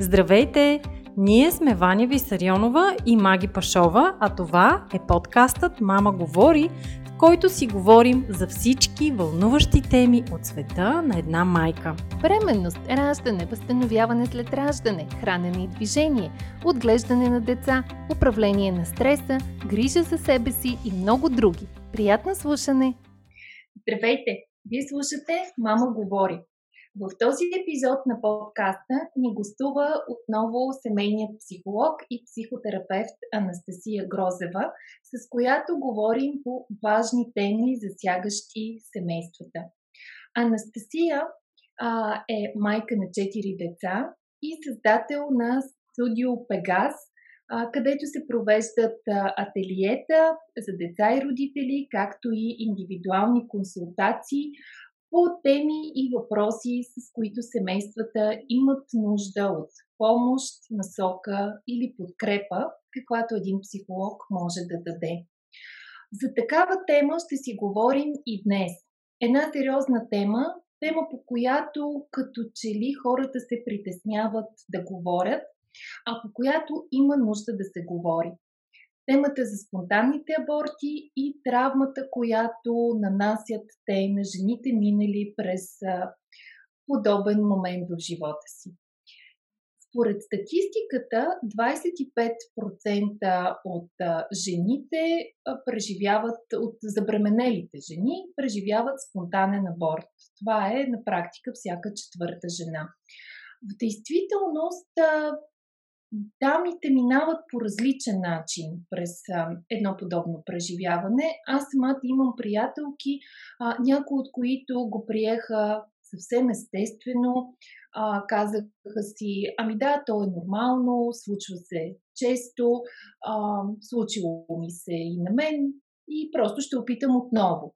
Здравейте! Ние сме Ваня Висарионова и Маги Пашова, а това е подкастът Мама говори, в който си говорим за всички вълнуващи теми от света на една майка. Бременност, раждане, възстановяване след раждане, хранене и движение, отглеждане на деца, управление на стреса, грижа за себе си и много други. Приятно слушане! Здравейте! Вие слушате Мама говори в този епизод на подкаста ни гостува отново семейният психолог и психотерапевт Анастасия Грозева, с която говорим по важни теми, засягащи семействата. Анастасия а, е майка на 4 деца и създател на студио Пегас, а, където се провеждат а, ателиета за деца и родители, както и индивидуални консултации по теми и въпроси, с които семействата имат нужда от помощ, насока или подкрепа, каквато един психолог може да даде. За такава тема ще си говорим и днес. Една сериозна тема, тема по която като че ли хората се притесняват да говорят, а по която има нужда да се говори темата за спонтанните аборти и травмата, която нанасят те на жените минали през подобен момент в живота си. Според статистиката, 25% от жените преживяват, от забременелите жени, преживяват спонтанен аборт. Това е на практика всяка четвърта жена. В действителност дамите минават по различен начин през а, едно подобно преживяване. Аз самата имам приятелки, а, някои от които го приеха съвсем естествено. А, казаха си, ами да, то е нормално, случва се често, а, случило ми се и на мен и просто ще опитам отново.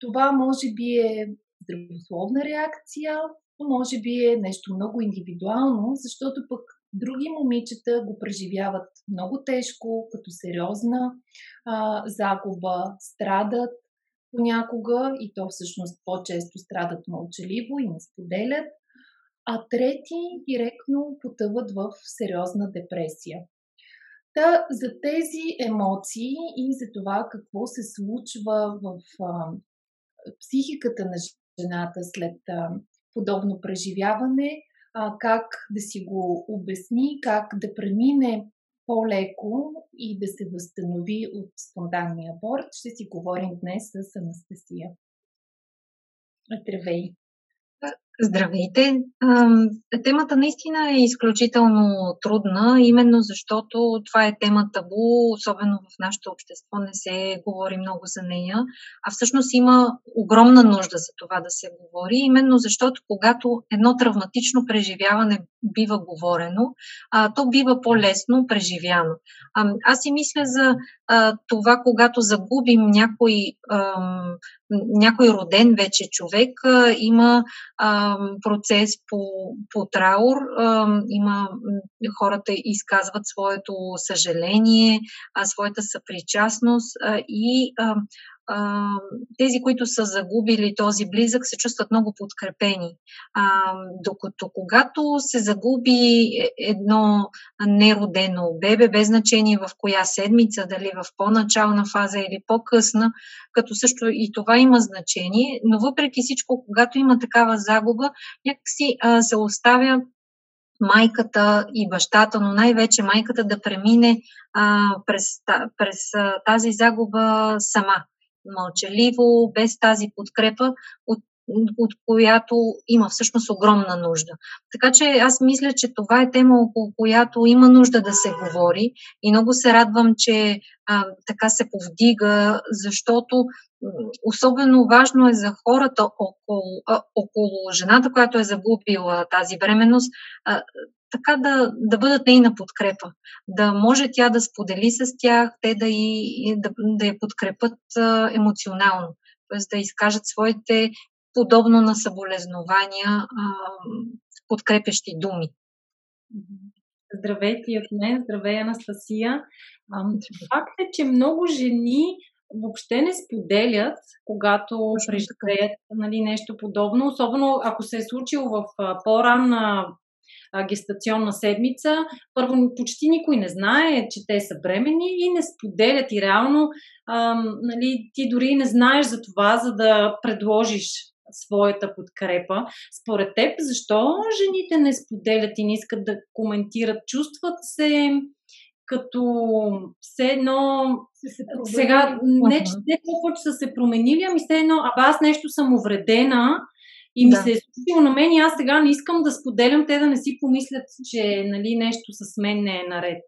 Това може би е здравословна реакция, може би е нещо много индивидуално, защото пък Други момичета го преживяват много тежко, като сериозна а, загуба, страдат понякога и то всъщност по-често страдат мълчаливо и не споделят, а трети директно потъват в сериозна депресия. Та, за тези емоции и за това какво се случва в а, психиката на жената след а, подобно преживяване, а, как да си го обясни, как да премине по-леко и да се възстанови от спонтанния аборт, ще си говорим днес с Анастасия. Здравей! Здравейте! Темата наистина е изключително трудна, именно защото това е тема табу, особено в нашето общество не се говори много за нея, а всъщност има огромна нужда за това да се говори, именно защото когато едно травматично преживяване бива говорено, то бива по-лесно преживяно. Аз си мисля за това, когато загубим някой, някой роден вече човек, има процес по, по траур. Има хората изказват своето съжаление, своята съпричастност и а, тези, които са загубили този близък, се чувстват много подкрепени. А, докато когато се загуби е, едно неродено бебе, без значение в коя седмица, дали в по-начална фаза или по-късна, като също и това има значение, но въпреки всичко, когато има такава загуба, някакси а, се оставя майката и бащата, но най-вече майката да премине а, през, през а, тази загуба сама мълчаливо, без тази подкрепа, от, от която има всъщност огромна нужда. Така че аз мисля, че това е тема, около която има нужда да се говори и много се радвам, че а, така се повдига, защото особено важно е за хората около, а, около жената, която е загубила тази бременност, а, така да, да бъдат нейна подкрепа. Да може тя да сподели с тях, те да, и, да, да я подкрепят а, емоционално, т.е. да изкажат своите подобно на съболезнования а, подкрепящи думи. Здравейте и от мен, здравей Анастасия. Факт е, че много жени въобще не споделят, когато преживеят нали, нещо подобно, особено ако се е случило в по-ранна гестационна седмица, първо почти никой не знае, че те са бремени и не споделят и реално а, нали, ти дори не знаеш за това, за да предложиш своята подкрепа. Според теб, защо жените не споделят и не искат да коментират? Чувстват се като все едно се сега не, че не толкова, че са се променили, ами все едно, а аз нещо съм увредена и ми да. се е случило на мен и аз сега не искам да споделям, те да не си помислят, че нали, нещо с мен не е наред.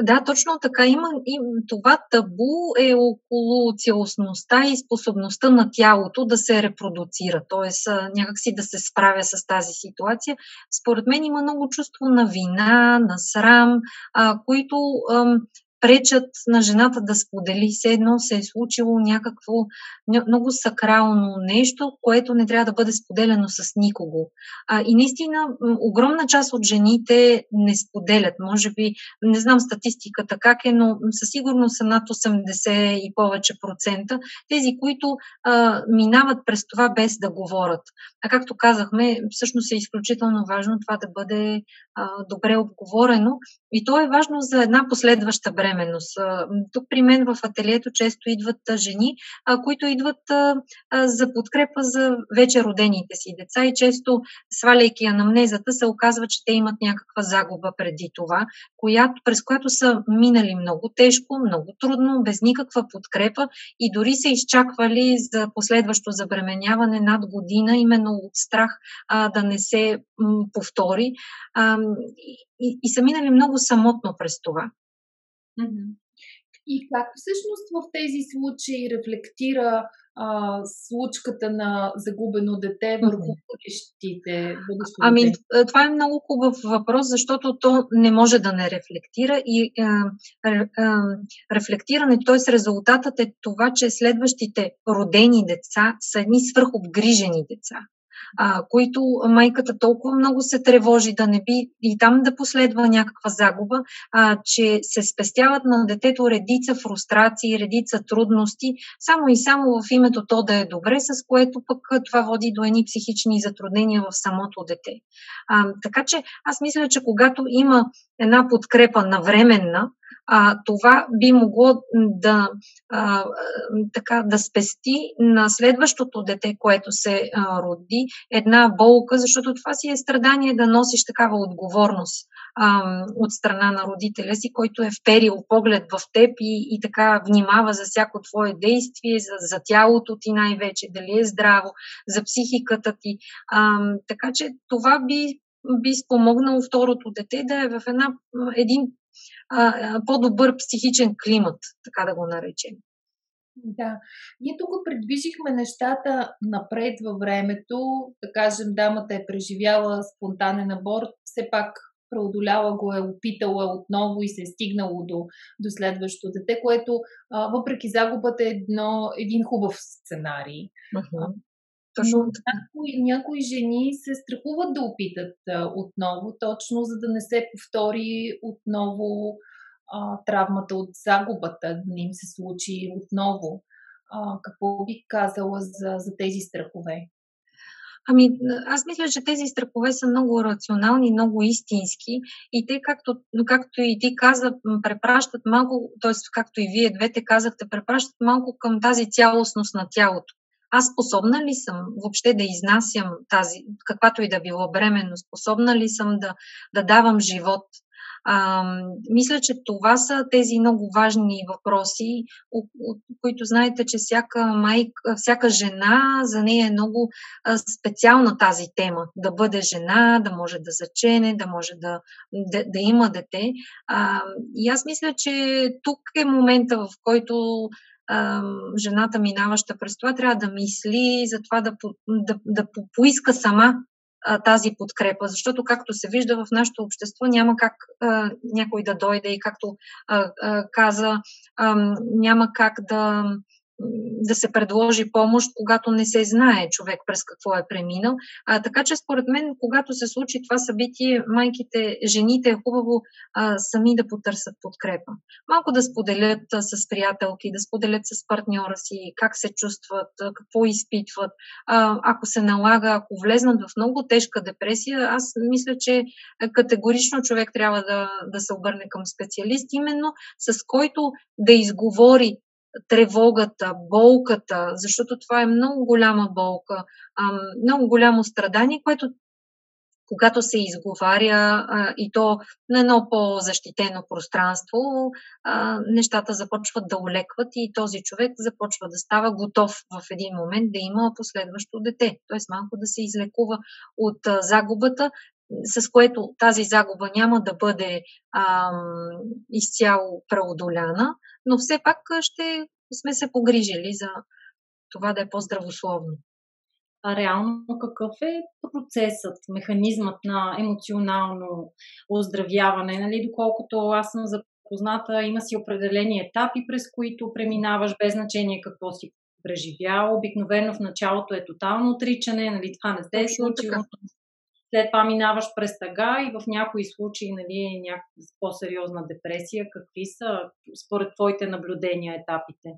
Да, точно така. Има, и това табу е около цялостността и способността на тялото да се репродуцира, т.е. някакси да се справя с тази ситуация. Според мен има много чувство на вина, на срам, а, които пречат на жената да сподели. Все едно се е случило някакво много сакрално нещо, което не трябва да бъде споделено с никого. А, и наистина, огромна част от жените не споделят. Може би, не знам статистиката как е, но със сигурност са над 80 и повече процента. Тези, които а, минават през това без да говорят. А както казахме, всъщност е изключително важно това да бъде а, добре обговорено. И то е важно за една последваща бременност. Тук при мен в ателието често идват жени, които идват за подкрепа за вече родените си деца и често, сваляйки анамнезата, се оказва, че те имат някаква загуба преди това, която, през която са минали много тежко, много трудно, без никаква подкрепа и дори са изчаквали за последващо забременяване над година, именно от страх да не се повтори. И, и са минали много самотно през това. И как всъщност в тези случаи рефлектира а, случката на загубено дете върху бъдещите? Ами, е, това е много хубав въпрос, защото то не може да не рефлектира и а, а, рефлектиране, т.е. резултатът е това, че следващите родени деца са едни свърхобгрижени деца а, които майката толкова много се тревожи да не би и там да последва някаква загуба, а, че се спестяват на детето редица фрустрации, редица трудности, само и само в името то да е добре, с което пък това води до едни психични затруднения в самото дете. А, така че аз мисля, че когато има една подкрепа навременна, а, това би могло да, а, така, да спести на следващото дете, което се а, роди, една болка, защото това си е страдание да носиш такава отговорност а, от страна на родителя си, който е вперил поглед в теб и, и така внимава за всяко твое действие, за, за тялото ти най-вече, дали е здраво, за психиката ти. А, така че това би би спомогнало второто дете да е в една, един по-добър психичен климат, така да го наречем. Да. Ние тук предвижихме нещата напред във времето. Да кажем, дамата е преживяла спонтанен аборт, все пак преодоляла го е, опитала отново и се е стигнало до, до следващото дете, което а, въпреки загубата е едно, един хубав сценарий. Uh-huh. Точно някои, някои жени се страхуват да опитат а, отново, точно за да не се повтори отново а, травмата от загубата, да не им се случи отново. А, какво би казала за, за тези страхове? Ами, аз мисля, че тези страхове са много рационални, много истински и те, както, както и ти каза, препращат малко, т.е. както и вие двете казахте, препращат малко към тази цялостност на тялото аз способна ли съм въобще да изнасям тази, каквато и да било бременност, способна ли съм да, да давам живот? А, мисля, че това са тези много важни въпроси, които знаете, че всяка майка, всяка жена, за нея е много специална тази тема. Да бъде жена, да може да зачене, да може да, да, да има дете. А, и аз мисля, че тук е момента, в който жената минаваща през това трябва да мисли за това да, да, да поиска сама тази подкрепа, защото както се вижда в нашето общество няма как а, някой да дойде и както а, а, каза, а, няма как да да се предложи помощ, когато не се знае човек през какво е преминал. А, така че, според мен, когато се случи това събитие, майките, жените е хубаво а, сами да потърсят подкрепа. Малко да споделят а, с приятелки, да споделят с партньора си как се чувстват, а, какво изпитват. А, ако се налага, ако влезнат в много тежка депресия, аз мисля, че категорично човек трябва да, да се обърне към специалист, именно с който да изговори тревогата, болката, защото това е много голяма болка, много голямо страдание, което когато се изговаря и то на едно по-защитено пространство, нещата започват да олекват и този човек започва да става готов в един момент да има последващо дете. Т.е. малко да се излекува от загубата, с което тази загуба няма да бъде ам, изцяло преодоляна, но все пак ще сме се погрижили за това да е по-здравословно. А реално какъв е процесът, механизмът на емоционално оздравяване? Нали, доколкото аз съм запозната, има си определени етапи, през които преминаваш без значение какво си преживял. Обикновено в началото е тотално отричане, нали, това не се е случило след това минаваш през тъга и в някои случаи нали, е някаква по-сериозна депресия. Какви са според твоите наблюдения етапите?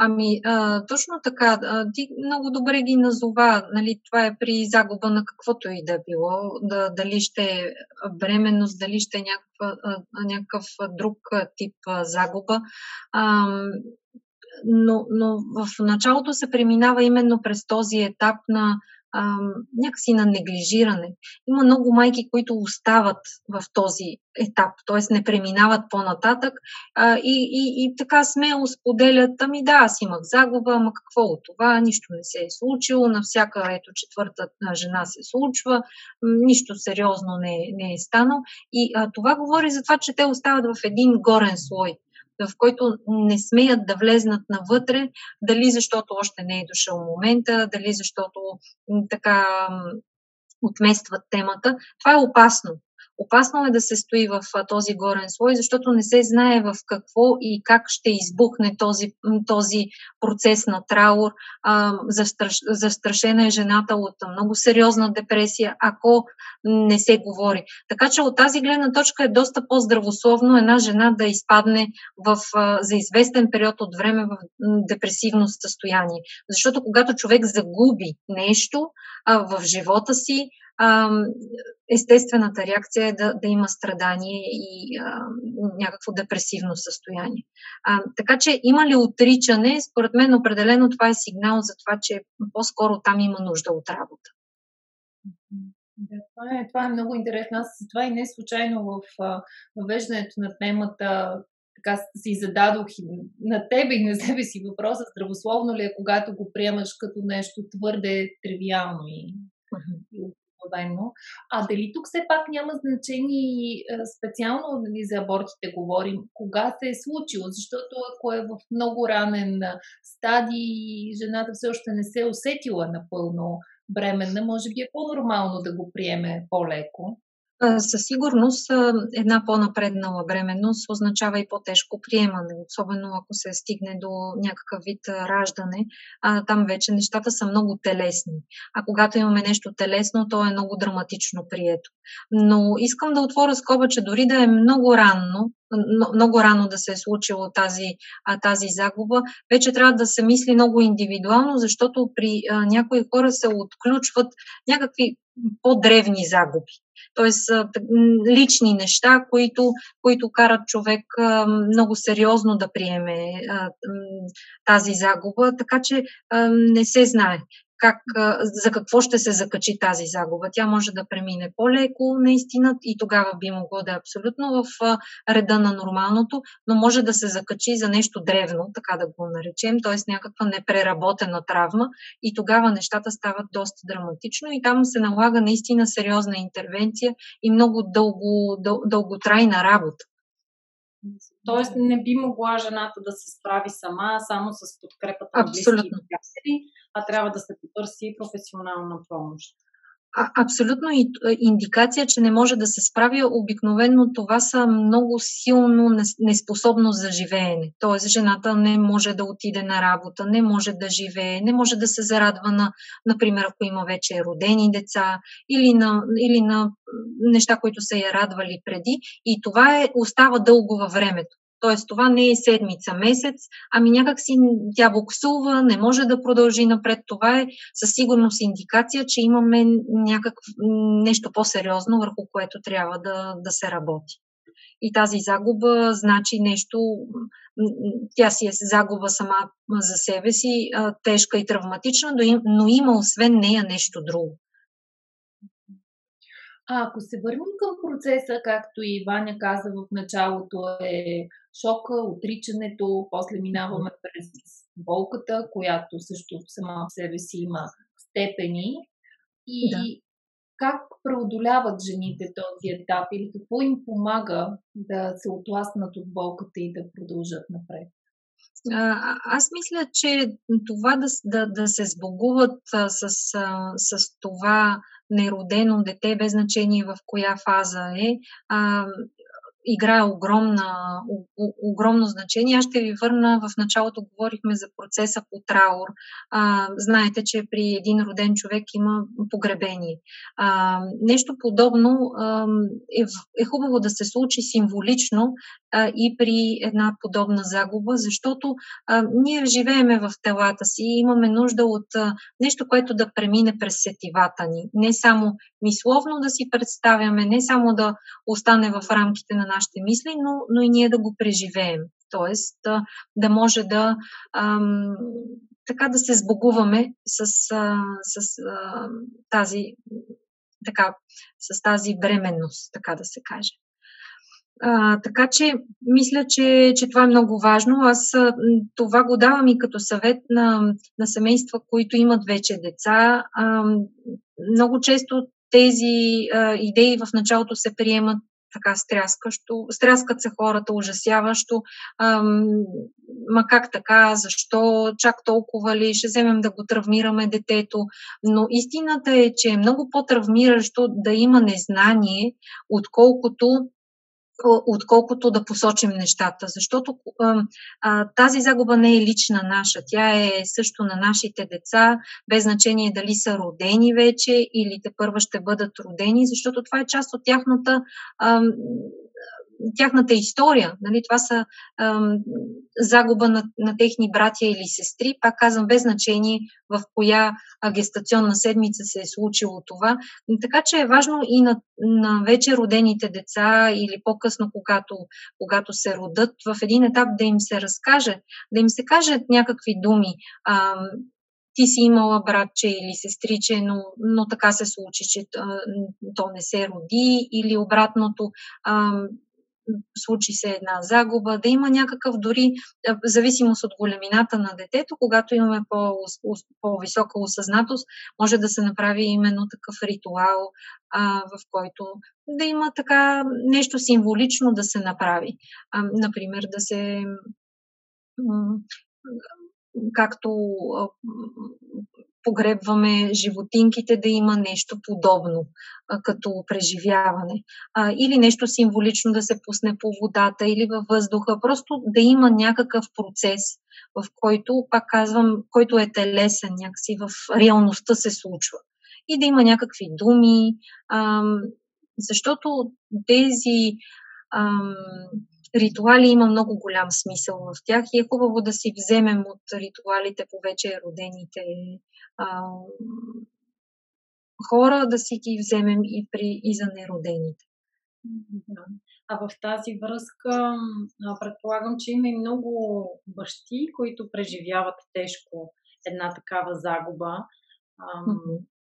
Ами, а, точно така. А, ти много добре ги назова. Нали, това е при загуба на каквото и да е било. Да, дали ще е бременност, дали ще е някаква, а, някакъв друг тип а, загуба. А, но, но в началото се преминава именно през този етап на а, някакси на неглижиране. Има много майки, които остават в този етап, т.е. не преминават по-нататък а, и, и, и така смело споделят, ами да, аз имах загуба, ама какво от това, нищо не се е случило, на всяка ето четвърта жена се случва, нищо сериозно не, не е станало. И а, това говори за това, че те остават в един горен слой в който не смеят да влезнат навътре, дали защото още не е дошъл момента, дали защото така отместват темата. Това е опасно. Опасно е да се стои в този горен слой, защото не се знае в какво и как ще избухне този, този процес на траур. застрашена е жената от много сериозна депресия, ако не се говори. Така че от тази гледна точка е доста по-здравословно една жена да изпадне в, за известен период от време в депресивно състояние. Защото когато човек загуби нещо в живота си, естествената реакция е да, да има страдание и а, някакво депресивно състояние. А, така че има ли отричане? Според мен определено това е сигнал за това, че по-скоро там има нужда от работа. Да, това, е, това е много интересно. Аз това и не случайно в въвеждането на темата така си зададох и на тебе и на себе си въпроса здравословно ли е, когато го приемаш като нещо твърде тривиално и, uh-huh обикновено. А дали тук все пак няма значение специално нали, за абортите говорим, кога се е случило, защото ако е в много ранен стадий и жената все още не се е усетила напълно бременна, може би е по-нормално да го приеме по-леко. Със сигурност една по-напреднала бременност означава и по-тежко приемане, особено ако се стигне до някакъв вид раждане. Там вече нещата са много телесни. А когато имаме нещо телесно, то е много драматично прието. Но искам да отворя скоба, че дори да е много рано, много рано да се е случило тази, тази загуба, вече трябва да се мисли много индивидуално, защото при някои хора се отключват някакви по-древни загуби. Тоест, лични неща, които, които карат човек много сериозно да приеме тази загуба, така че не се знае как, за какво ще се закачи тази загуба. Тя може да премине по-леко, наистина, и тогава би могло да е абсолютно в реда на нормалното, но може да се закачи за нещо древно, така да го наречем, т.е. някаква непреработена травма и тогава нещата стават доста драматично и там се налага наистина сериозна интервенция и много дълго, дъл, дълготрайна работа. Тоест не би могла жената да се справи сама, само с подкрепата на близки приятели, а трябва да се потърси професионална помощ. А, абсолютно и, индикация, че не може да се справя. Обикновено това са много силно неспособност за живеене. Тоест, жената не може да отиде на работа, не може да живее, не може да се зарадва на, например, ако има вече родени деца или на, или на неща, които са я радвали преди. И това е, остава дълго във времето. Тоест, това не е седмица, месец, ами някак си тя буксува, не може да продължи напред. Това е със сигурност индикация, че имаме някакво нещо по-сериозно, върху което трябва да, да се работи. И тази загуба значи нещо, тя си е загуба сама за себе си, тежка и травматична, но има освен нея нещо друго. А ако се върнем към процеса, както и Ваня каза в началото, е шока, отричането, после минаваме през болката, която също сама в себе си има степени. И да. как преодоляват жените този етап или какво им помага да се отласнат от болката и да продължат напред? Аз мисля, че това да, да, да се сбогуват с, с това неродено дете, без значение в коя фаза е, играе огромна, огромно значение. Аз ще ви върна, в началото говорихме за процеса по траур. А, знаете, че при един роден човек има погребение. А, нещо подобно а, е, е хубаво да се случи символично а, и при една подобна загуба, защото а, ние живееме в телата си и имаме нужда от а, нещо, което да премине през сетивата ни. Не само мисловно да си представяме, не само да остане в рамките на нашите мисли, но, но и ние да го преживеем. Тоест да, да може да ам, така да се сбогуваме с, а, с а, тази така, с тази бременност, така да се каже. А, така че, мисля, че, че това е много важно. Аз това го давам и като съвет на, на семейства, които имат вече деца. А, много често тези а, идеи в началото се приемат така стряскащо. Стряскат се хората ужасяващо. Ам, ма как така, защо, чак толкова ли, ще вземем да го травмираме детето. Но истината е, че е много по-травмиращо да има незнание, отколкото отколкото да посочим нещата. Защото а, тази загуба не е лична наша. Тя е също на нашите деца, без значение дали са родени вече или те първа ще бъдат родени, защото това е част от тяхната а, тяхната история. Нали? Това са ам, загуба на, на техни братя или сестри. Пак казвам, без значение в коя гестационна седмица се е случило това. Така че е важно и на, на вече родените деца или по-късно, когато, когато се родат, в един етап да им се разкаже, да им се кажат някакви думи. Ам, ти си имала братче или сестриче, но, но така се случи, че то не се роди, или обратното, случи се една загуба, да има някакъв дори зависимост от големината на детето, когато имаме по, по-висока осъзнатост, може да се направи именно такъв ритуал, а, в който да има така нещо символично да се направи. А, например, да се както погребваме животинките, да има нещо подобно а, като преживяване. А, или нещо символично да се пусне по водата или във въздуха. Просто да има някакъв процес, в който, пак казвам, който е телесен, някакси в реалността се случва. И да има някакви думи, а, защото тези ам, ритуали има много голям смисъл в тях и е хубаво да си вземем от ритуалите по вече родените а, хора, да си ги вземем и, при, и за неродените. А в тази връзка предполагам, че има и много бащи, които преживяват тежко една такава загуба. Mm-hmm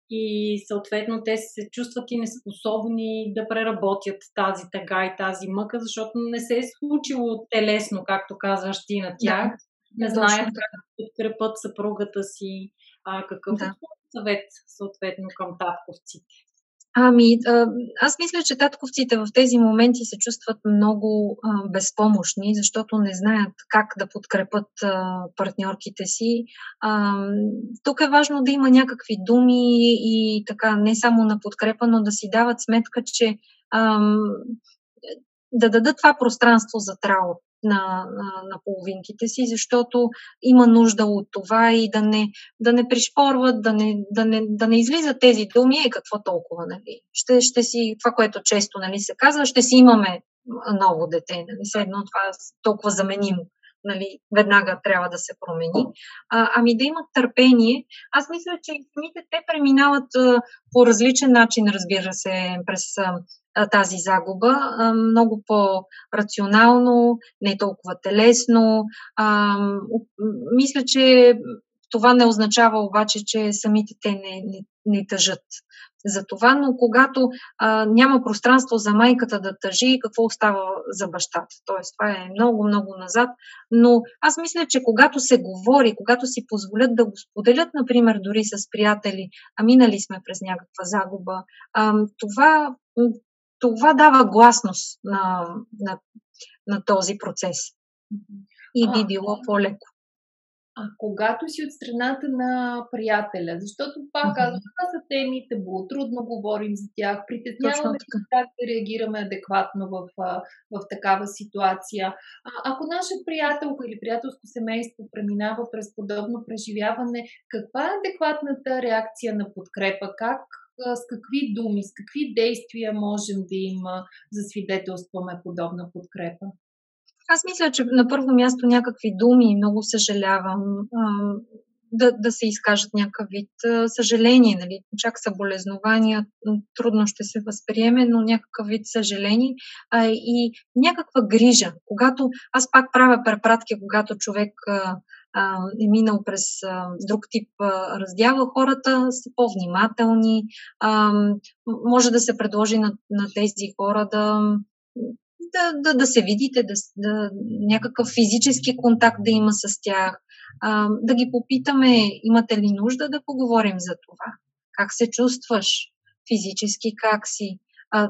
и съответно те се чувстват и неспособни да преработят тази тъга и тази мъка, защото не се е случило телесно, както казваш ти на тях. Да, не знаят как да подкрепят съпругата си. А, какъв да. е съвет съответно към татковците? Ами, аз мисля, че татковците в тези моменти се чувстват много а, безпомощни, защото не знаят как да подкрепят а, партньорките си. А, тук е важно да има някакви думи и така, не само на подкрепа, но да си дават сметка, че да дадат това пространство за траур на, на, на половинките си, защото има нужда от това и да не, да не пришпорват, да не, да, не, да не излизат тези думи, е какво толкова, нали? Ще, ще си, това, което често нали, се казва, ще си имаме ново дете, нали? Все едно това е толкова заменимо. Нали, веднага трябва да се промени. А, ами да имат търпение. Аз мисля, че самите те преминават а, по различен начин, разбира се, през а, тази загуба много по-рационално, не толкова телесно. Мисля, че това не означава обаче, че самите те не, не, не тъжат за това, но когато а, няма пространство за майката да тъжи, какво остава за бащата? Тоест, това е много, много назад. Но аз мисля, че когато се говори, когато си позволят да го споделят, например, дори с приятели, а минали сме през някаква загуба, а, това това дава гласност на, на, на този процес. И би било по-леко. А когато си от страната на приятеля, защото пак казвам, това са темите, било трудно говорим за тях, притесняваме как да реагираме адекватно в, в такава ситуация. А, ако наша приятелка или приятелско семейство преминава през подобно преживяване, каква е адекватната реакция на подкрепа? Как с какви думи, с какви действия можем да им засвидетелстваме подобна подкрепа? Аз мисля, че на първо място някакви думи, много съжалявам, да, да се изкажат някакъв вид съжаление, нали? чак съболезнования, трудно ще се възприеме, но някакъв вид съжаление а, и някаква грижа. Когато аз пак правя препратки, когато човек а, е минал през а, друг тип а, раздяла, хората са по-внимателни. А, може да се предложи на, на тези хора да, да, да, да се видите, да, да, някакъв физически контакт да има с тях, а, да ги попитаме, имате ли нужда да поговорим за това, как се чувстваш физически, как си.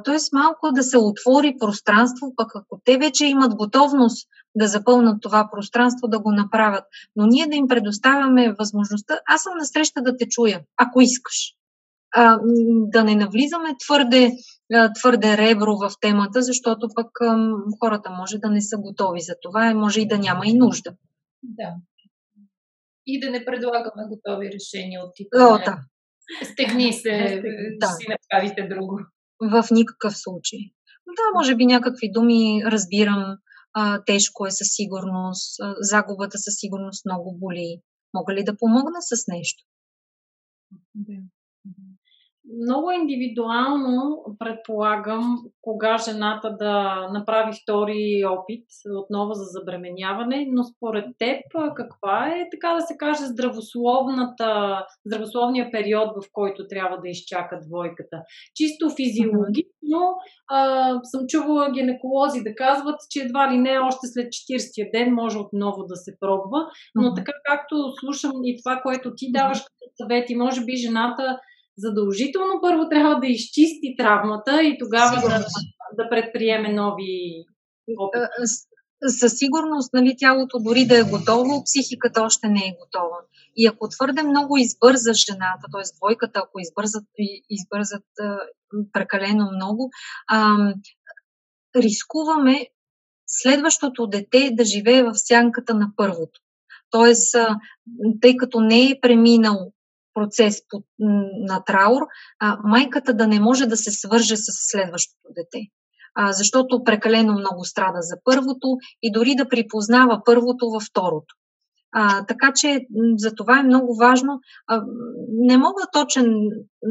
Тоест малко да се отвори пространство, пък ако те вече имат готовност да запълнат това пространство, да го направят. Но ние да им предоставяме възможността, аз съм насреща да те чуя, ако искаш. А, да не навлизаме твърде, твърде ребро в темата, защото пък а, хората може да не са готови за това, може и да няма и нужда. Да. И да не предлагаме готови решения от типа. О, да. Стегни се, да. си направите друго. В никакъв случай. Да, може би някакви думи разбирам, а, тежко е със сигурност, а, загубата със сигурност много боли. Мога ли да помогна с нещо? Да много индивидуално предполагам кога жената да направи втори опит отново за забременяване, но според теб каква е, така да се каже, здравословната, здравословния период, в който трябва да изчака двойката? Чисто физиологично а, съм чувала гинеколози да казват, че едва ли не още след 40-я ден може отново да се пробва, но така както слушам и това, което ти даваш като съвети, може би жената задължително първо трябва да изчисти травмата и тогава да, да предприеме нови опити. Със сигурност, нали, тялото дори да е готово, психиката още не е готова. И ако твърде много избърза жената, т.е. двойката, ако избързат, избързат прекалено много, ам, рискуваме следващото дете да живее в сянката на първото. Тоест, тъй като не е преминал процес на траур, майката да не може да се свърже с следващото дете. Защото прекалено много страда за първото и дори да припознава първото във второто. А, така че за това е много важно. А, не мога точен,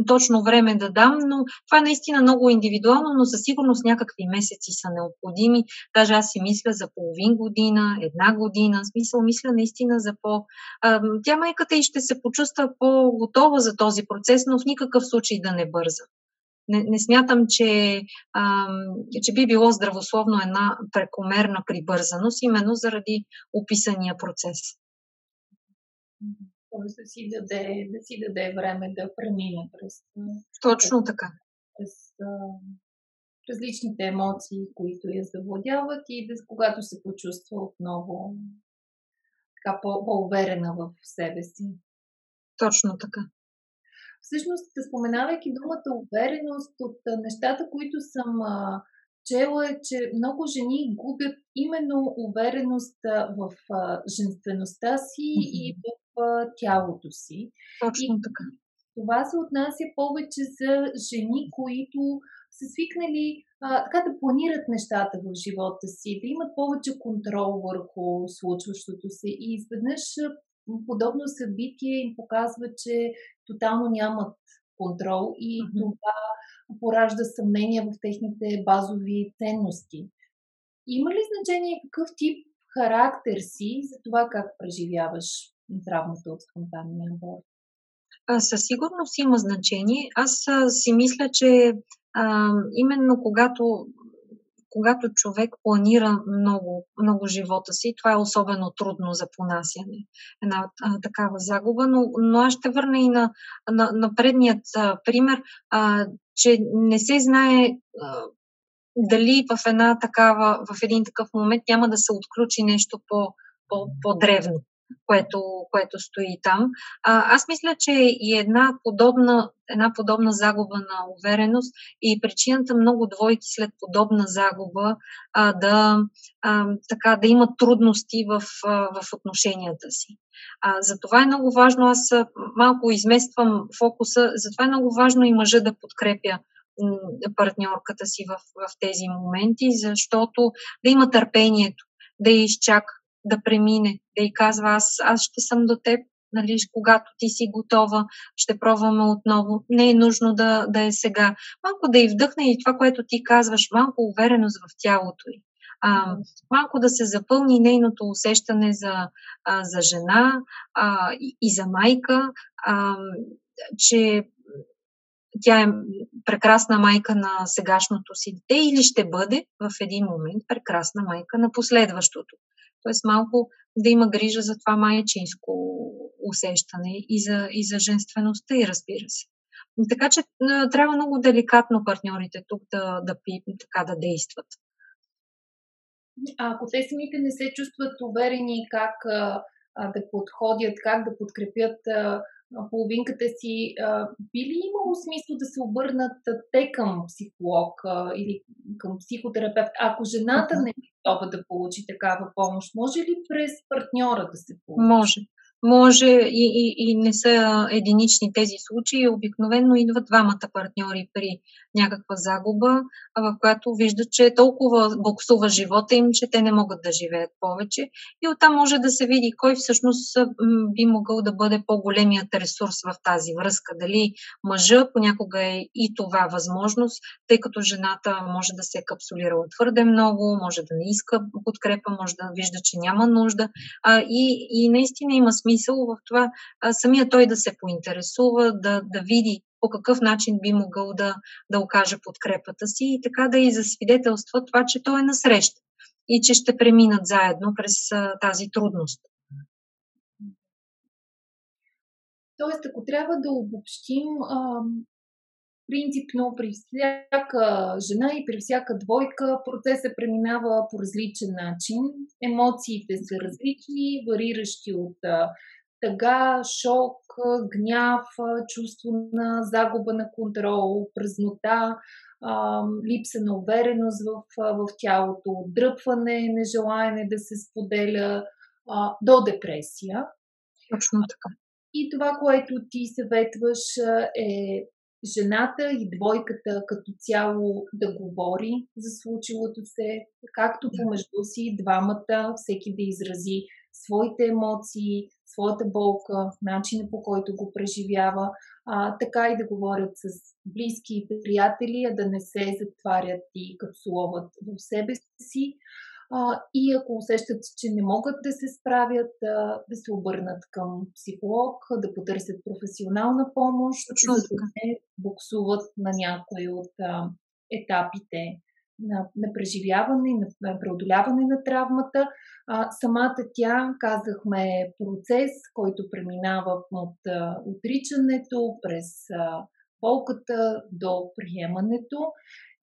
точно време да дам, но това е наистина много индивидуално, но със сигурност някакви месеци са необходими. Даже аз си мисля за половин година, една година. Смисъл, мисля наистина за по... А, тя майката и ще се почувства по-готова за този процес, но в никакъв случай да не бърза. Не, не смятам, че, а, че би било здравословно една прекомерна прибързаност, именно заради описания процес. Тоест да си даде, да си даде време да премине през. Точно така. през а, различните емоции, които я завладяват и да, когато се почувства отново така по- по-уверена в себе си. Точно така. Всъщност, споменавайки думата увереност от нещата, които съм а, чела е, че много жени губят именно увереност в женствеността си mm-hmm. и в тялото си. Точно и така. Това се отнася повече за жени, които са свикнали а, така да планират нещата в живота си, да имат повече контрол върху случващото се и изведнъж подобно събитие им показва, че тотално нямат контрол и mm-hmm. това поражда съмнения в техните базови ценности. Има ли значение какъв тип характер си за това как преживяваш травмата от спонтанния аборт? Със сигурност има значение. Аз си мисля, че а, именно когато, когато човек планира много, много живота си, това е особено трудно за понасяне. Една а, такава загуба, но, но аз ще върна и на, на, на предният а, пример, а, че не се знае а, дали в една такава, в един такъв момент няма да се отключи нещо по, по, по-древно което, което стои там. А, аз мисля, че и една подобна, една подобна загуба на увереност и причината много двойки след подобна загуба а, да, а, така, да имат трудности в, а, в отношенията си. А, затова е много важно, аз малко измествам фокуса, затова е много важно и мъжа да подкрепя партньорката си в, в тези моменти, защото да има търпението, да изчака, да премине, да й казва аз, аз ще съм до теб, нали, когато ти си готова, ще пробваме отново. Не е нужно да, да е сега. Малко да й вдъхне и това, което ти казваш, малко увереност в тялото й. А, малко да се запълни нейното усещане за, а, за жена а, и, и за майка, а, че тя е прекрасна майка на сегашното си дете или ще бъде в един момент прекрасна майка на последващото. Тоест малко да има грижа за това майчинско усещане и за, и за женствеността и разбира се. Така че трябва много деликатно партньорите тук да, да, така да действат. А ако те самите не се чувстват уверени как а, да подходят, как да подкрепят а, половинката си, би ли имало смисъл да се обърнат те към психолог или към психотерапевт, ако жената не е готова да получи такава помощ? Може ли през партньора да се получи? Може може и, и, и не са единични тези случаи. Обикновено идват двамата партньори при някаква загуба, в която виждат, че толкова боксува живота им, че те не могат да живеят повече. И оттам може да се види кой всъщност би могъл да бъде по-големият ресурс в тази връзка. Дали мъжа понякога е и това възможност, тъй като жената може да се е капсулирала твърде много, може да не иска подкрепа, може да вижда, че няма нужда. А, и, и наистина има смисъл смисъл в това а, самия той да се поинтересува, да, да види по какъв начин би могъл да, да окаже подкрепата си и така да и засвидетелства това, че той е насреща и че ще преминат заедно през а, тази трудност. Тоест, ако трябва да обобщим, принципно при всяка жена и при всяка двойка процесът преминава по различен начин. Емоциите са различни, вариращи от тъга, шок, гняв, чувство на загуба на контрол, празнота, липса на увереност в, в тялото, дръпване, нежелаене да се споделя, до депресия. Точно така. И това, което ти съветваш е жената и двойката като цяло да говори за случилото се, както помежду си двамата, всеки да изрази своите емоции, своята болка, начина по който го преживява, а, така и да говорят с близки и приятели, а да не се затварят и капсуловат в себе си. А, и ако усещат, че не могат да се справят, да, да се обърнат към психолог, да потърсят професионална помощ, Точно да не буксуват на някои от а, етапите на, на преживяване, на, на преодоляване на травмата. А, самата тя, казахме, е процес, който преминава от а, отричането през а, болката до приемането.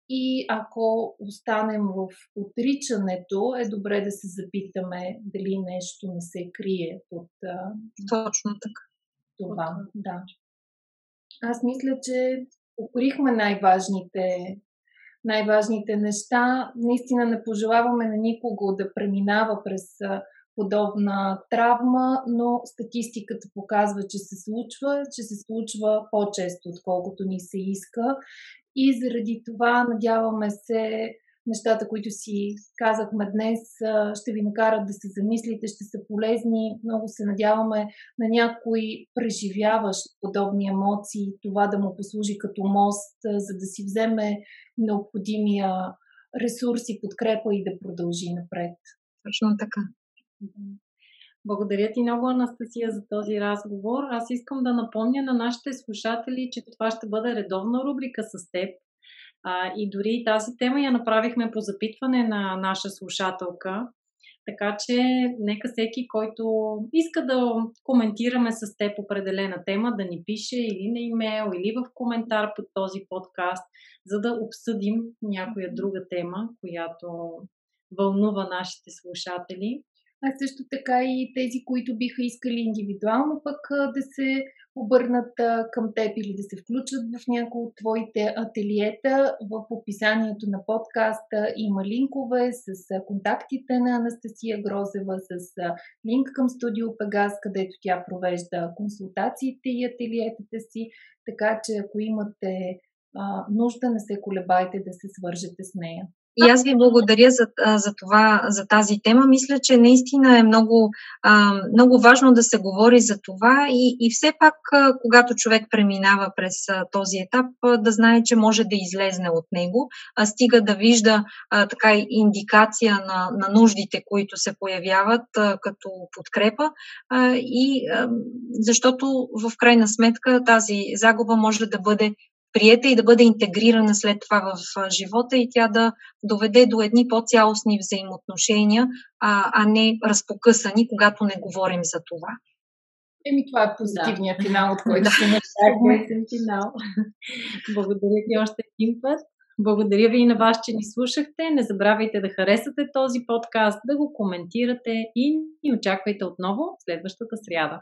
И ако останем в отричането, е добре да се запитаме дали нещо не се крие под Точно така. това. Да. Аз мисля, че покорихме най-важните, най-важните неща. Наистина не пожелаваме на никого да преминава през подобна травма, но статистиката показва, че се случва, че се случва по-често, отколкото ни се иска. И заради това надяваме се нещата, които си казахме днес, ще ви накарат да се замислите, ще са полезни. Много се надяваме на някой преживяващ подобни емоции, това да му послужи като мост, за да си вземе необходимия ресурс и подкрепа и да продължи напред. Точно така. Благодаря ти много, Анастасия, за този разговор. Аз искам да напомня на нашите слушатели, че това ще бъде редовна рубрика с теб. А, и дори тази тема я направихме по запитване на наша слушателка. Така че нека всеки, който иска да коментираме с теб определена тема, да ни пише или на имейл, или в коментар под този подкаст, за да обсъдим някоя друга тема, която вълнува нашите слушатели а също така и тези, които биха искали индивидуално пък да се обърнат към теб или да се включат в някои от твоите ателиета. В описанието на подкаста има линкове с контактите на Анастасия Грозева, с линк към студио Пегас, където тя провежда консултациите и ателиетата си. Така че ако имате нужда, не се колебайте да се свържете с нея. И аз ви благодаря за, за това, за тази тема. Мисля, че наистина е много, много важно да се говори за това и, и все пак, когато човек преминава през този етап, да знае, че може да излезне от него, а стига да вижда така индикация на, на нуждите, които се появяват като подкрепа и защото в крайна сметка тази загуба може да бъде приета и да бъде интегрирана след това в живота и тя да доведе до едни по-цялостни взаимоотношения, а, а не разпокъсани, когато не говорим за това. Еми, това е позитивният да. финал, от който ще направим финал. Благодаря ти още един път. Благодаря ви и на вас, че ни слушахте. Не забравяйте да харесате този подкаст, да го коментирате и ни очаквайте отново следващата сряда.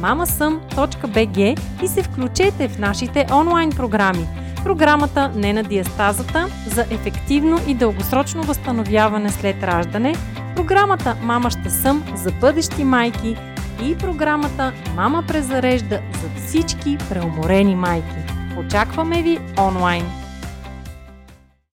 mamasъм.bg и се включете в нашите онлайн програми. Програмата Не на диастазата за ефективно и дългосрочно възстановяване след раждане, програмата Мама ще съм за бъдещи майки и програмата Мама презарежда за всички преуморени майки. Очакваме ви онлайн!